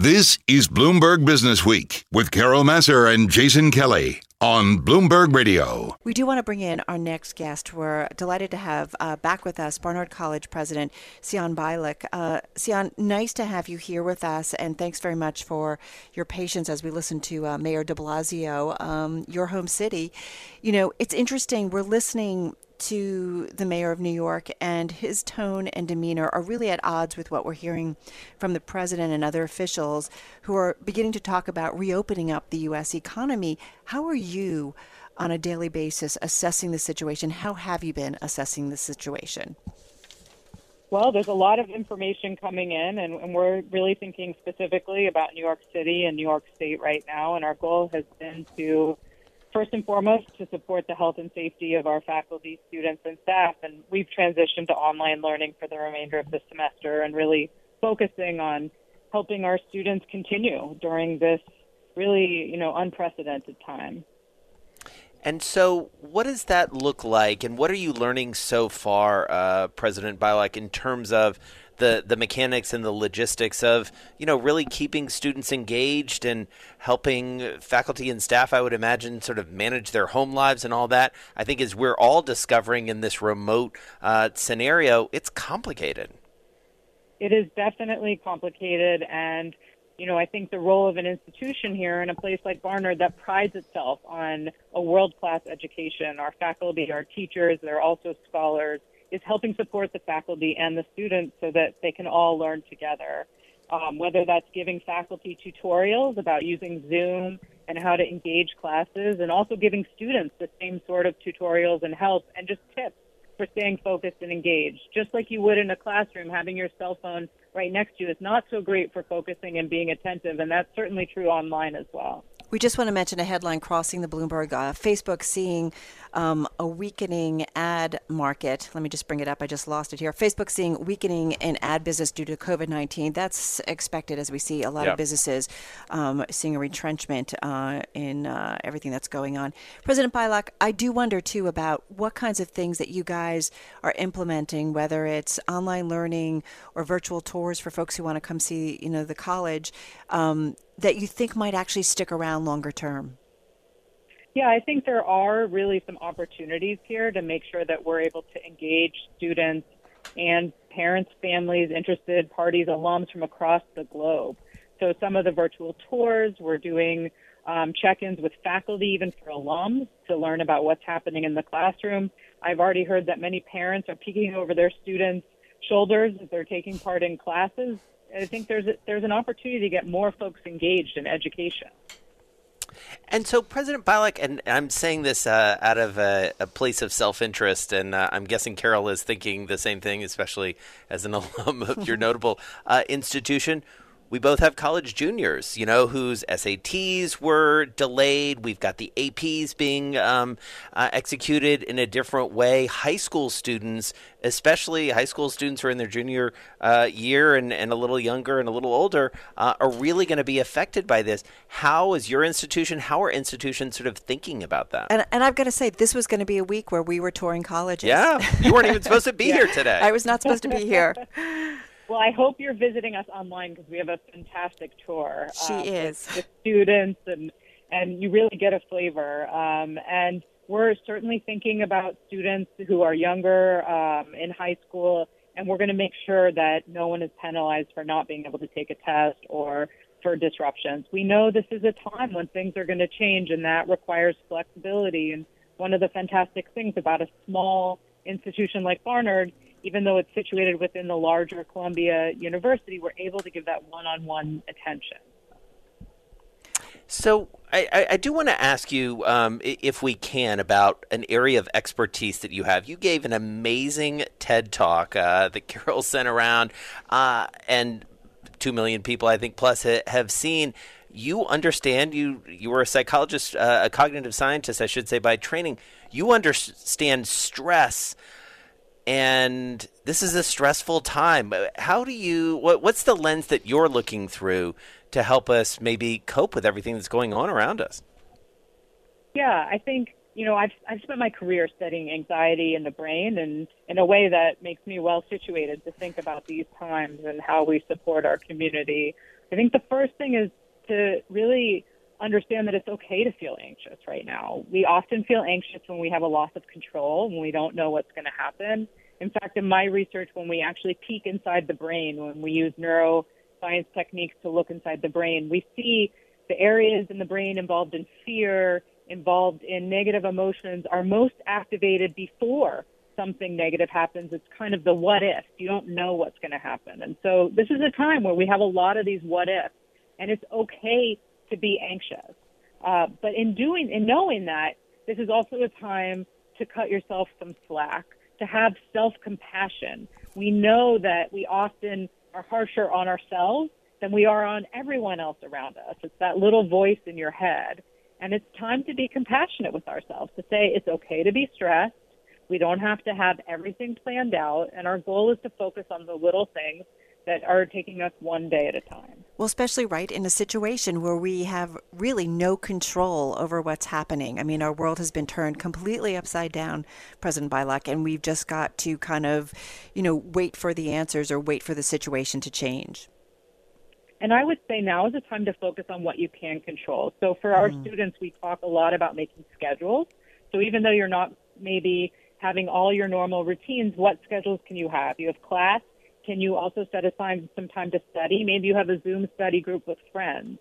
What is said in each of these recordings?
This is Bloomberg Business Week with Carol Massar and Jason Kelly on Bloomberg Radio. We do want to bring in our next guest. We're delighted to have uh, back with us Barnard College President Sian Beilock. Uh, Sian, nice to have you here with us, and thanks very much for your patience as we listen to uh, Mayor de Blasio, um, your home city. You know, it's interesting. We're listening to the mayor of New York, and his tone and demeanor are really at odds with what we're hearing from the president and other officials who are beginning to talk about reopening up the U.S. economy. How are you, on a daily basis, assessing the situation? How have you been assessing the situation? Well, there's a lot of information coming in, and, and, we're really thinking specifically about New York City and New York State right now. And our goal has been to first and foremost to support the health and safety of our faculty, students, and staff. And we've transitioned to online learning for the remainder of the semester and really focusing on helping our students continue during this really, you know, unprecedented time. And so, what does that look like, and what are you learning so far, uh, President Beilock, in terms of the the mechanics and the logistics of you know really keeping students engaged and helping faculty and staff I would imagine sort of manage their home lives and all that I think as we're all discovering in this remote uh, scenario it's complicated. It is definitely complicated and you know, I think the role of an institution here in a place like Barnard that prides itself on a world class education, our faculty, our teachers, they're also scholars, is helping support the faculty and the students so that they can all learn together. Um, whether that's giving faculty tutorials about using Zoom and how to engage classes, and also giving students the same sort of tutorials and help and just tips for staying focused and engaged. Just like you would in a classroom, having your cell phone right next to you is not so great for focusing and being attentive, and that's certainly true online as well. We just want to mention a headline crossing the Bloomberg uh, Facebook seeing um, a weakening ad market. Let me just bring it up. I just lost it here. Facebook seeing weakening in ad business due to COVID 19. That's expected as we see a lot yeah. of businesses um, seeing a retrenchment uh, in uh, everything that's going on. President Beilock, I do wonder too about what kinds of things that you guys are implementing, whether it's online learning or virtual tours for folks who want to come see, you know, the college. Um, that you think might actually stick around longer term? Yeah, I think there are really some opportunities here to make sure that we're able to engage students and parents, families, interested parties, alums from across the globe. So some of the virtual tours, we're doing um, check-ins with faculty, even for alums, to learn about what's happening in the classroom. I've already heard that many parents are peeking over their students' shoulders as they're taking part in classes I think there's a, there's an opportunity to get more folks engaged in education. And so, President Beilock, and I'm saying this uh, out of a, a, place of self interest, and uh, I'm guessing Carol is thinking the same thing, especially as an alum of your notable uh, institution we both have college juniors, you know, whose SATs were delayed. We've got the APs being um, uh, executed in a different way. High school students, especially high school students who are in their junior uh, year and, and a little younger and a little older, uh, are really going to be affected by this. How is your institution, how are institutions sort of thinking about that? And, and I've got to say, this was going to be a week where we were touring colleges. Yeah, you weren't even supposed to be yeah. here today. I was not supposed to be here. Well, I hope you're visiting us online because we have a fantastic tour. She um, is. With, with, students and and you really get a flavor. Um, and we're certainly thinking about students who are younger um, in high school, and we're going to make sure that no one is penalized for not being able to take a test or for disruptions. We know this is a time when things are going to change, and that requires flexibility. And one of the fantastic things about a small institution like Barnard even though it's situated within the larger Columbia University, we're able to give that one on one attention. So I, I do want to ask you, um, if we can, about an area of expertise that you have. You gave an amazing TED talk uh, that Carol sent around, uh, and two million people, I think, plus have seen. You understand. You you were a psychologist, uh, a cognitive scientist, I should say, by training. You understand stress and this is a stressful time. How do you what, what's the lens that you're looking through to help us maybe cope with everything that's going on around us? Yeah, I think you know I've I've spent my career studying anxiety in the brain, and in a way that makes me well situated to think about these times and how we support our community. I think the first thing is to really understand that it's okay to feel anxious right now. We often feel anxious when we have a loss of control, when we don't know what's going to happen. In fact, in my research, when we actually peek inside the brain, when we use neuroscience techniques to look inside the brain, we see the areas in the brain involved in fear, involved in negative emotions are most activated before something negative happens. It's kind of the what if. You don't know what's going to happen. And so this is a time where we have a lot of these what ifs, and it's okay to be anxious. Uh, but in doing, in knowing that, this is also a time to cut yourself some slack, to have self compassion. We know that we often are harsher on ourselves than we are on everyone else around us. It's that little voice in your head. And it's time to be compassionate with ourselves, to say it's okay to be stressed. We don't have to have everything planned out. And our goal is to focus on the little things that are taking us one day at a time. Well, especially right in a situation where we have really no control over what's happening. I mean, our world has been turned completely upside down, President Beilock, and we've just got to kind of, you know, wait for the answers or wait for the situation to change. And I would say now is the time to focus on what you can control. So for our mm. students, we talk a lot about making schedules. So even though you're not maybe having all your normal routines, what schedules can you have? You have class. Can you also set aside some time to study? Maybe you have a Zoom study group with friends.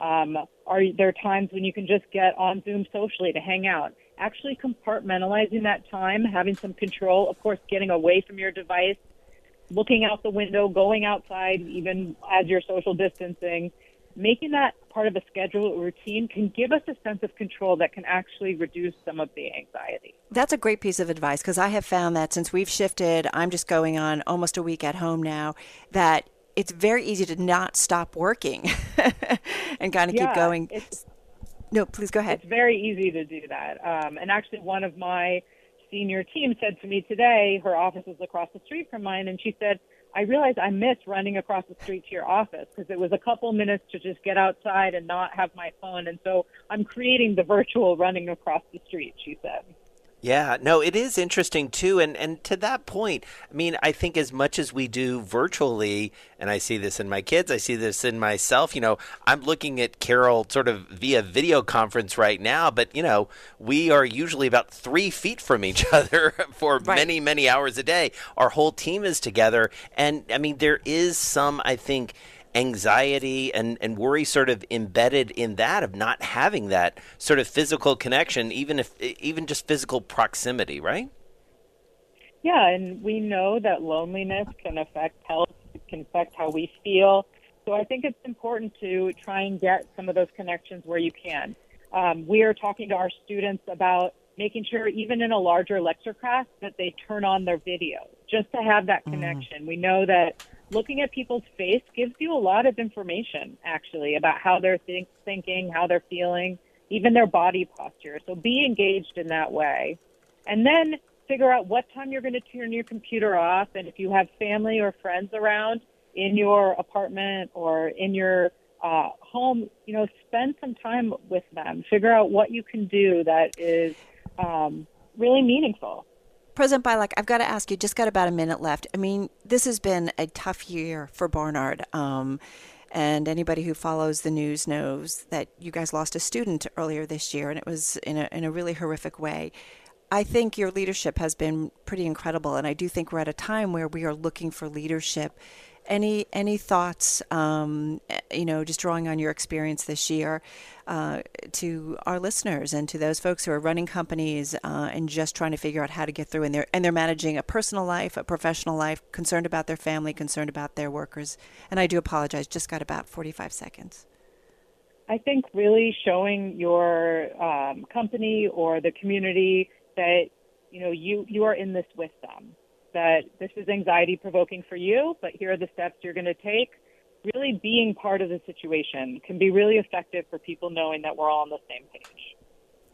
Um, are there times when you can just get on Zoom socially to hang out? Actually compartmentalizing that time, having some control, of course, getting away from your device looking out the window, going outside, even as you're social distancing, making that part of a schedule or routine can give us a sense of control that can actually reduce some of the anxiety. That's a great piece of advice because I have found that since we've shifted, I'm just going on almost a week at home now, that it's very easy to not stop working and kind of yeah, keep going. no, please go ahead. It's very easy to do that. Um, and actually, one of my senior team said to me today, her office was across the street from mine, and she said, I realized I miss running across the street to your office because it was a couple minutes to just get outside and not have my phone. And so I'm creating the virtual running across the street, she said. Yeah, no, it is interesting too. And, and to that point, I mean, I think as much as we do virtually, and I see this in my kids, I see this in myself, you know, I'm looking at Carol sort of via video conference right now, but, you know, we are usually about three feet from each other for right. many, many hours a day. Our whole team is together. And I mean, there is some, I think, anxiety and, and worry sort of embedded in that of not having that sort of physical connection, even if even just physical proximity, right? Yeah, and we know that loneliness can affect health, it can affect how we feel. So I think it's important to try and get some of those connections where you can. Um, we are talking to our students about making sure, even in a larger lecture class, that they turn on their video just to have that mm. connection. Mm. We know that looking at people's face gives you a lot of information actually about how they're think, thinking, how they're feeling, even their body posture. So be engaged in that way. And then figure out what time you're going to turn your computer off. And if you have family or friends around in your apartment or in your uh, home, you know, spend some time with them. Figure out what you can do that is um, really meaningful. President Beilock, I've got to ask you, just got about a minute left. I mean, this has been a tough year for Barnard. Um, and anybody who follows the news knows that you guys lost a student earlier this year, and it was in a, in a really horrific way. I think your leadership has been pretty incredible, and I do think we're at a time where we are looking for leadership any any thoughts, um, you know, just drawing on your experience this year, uh, to our listeners and to those folks who are running companies uh, and just trying to figure out how to get through, and they're and they're managing a personal life, a professional life, concerned about their family, concerned about their workers. And I do apologize, just got about forty five seconds. I think really showing your um, company or the community that you know you you are in this with them that this is anxiety provoking for you, but here are the steps you're going to take. Really being part of the situation can be really effective for people knowing that we're all on the same page.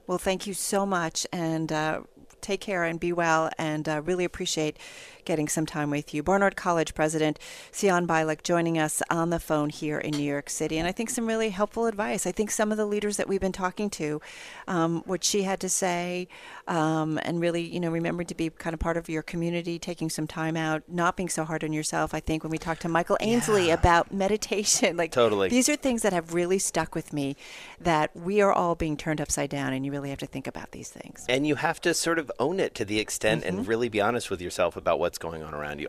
Well, thank you so much, and uh, take care and be well, and uh, really appreciate getting some time with you. Barnard College President Sian Beilock joining us on the phone here in New York City. And I think some really helpful advice. I think some of the leaders that we've been talking to, um, what she had to say, um, and really, you know, remembering to be kind of part of your community, taking some time out, not being so hard on yourself. I think when we talked to Michael Ainsley Yeah. about meditation, like Totally. these are things that have really stuck with me that we are all being turned upside down and you really have to think about these things. And you have to sort of own it to the extent and really be honest with yourself about what's going on around you.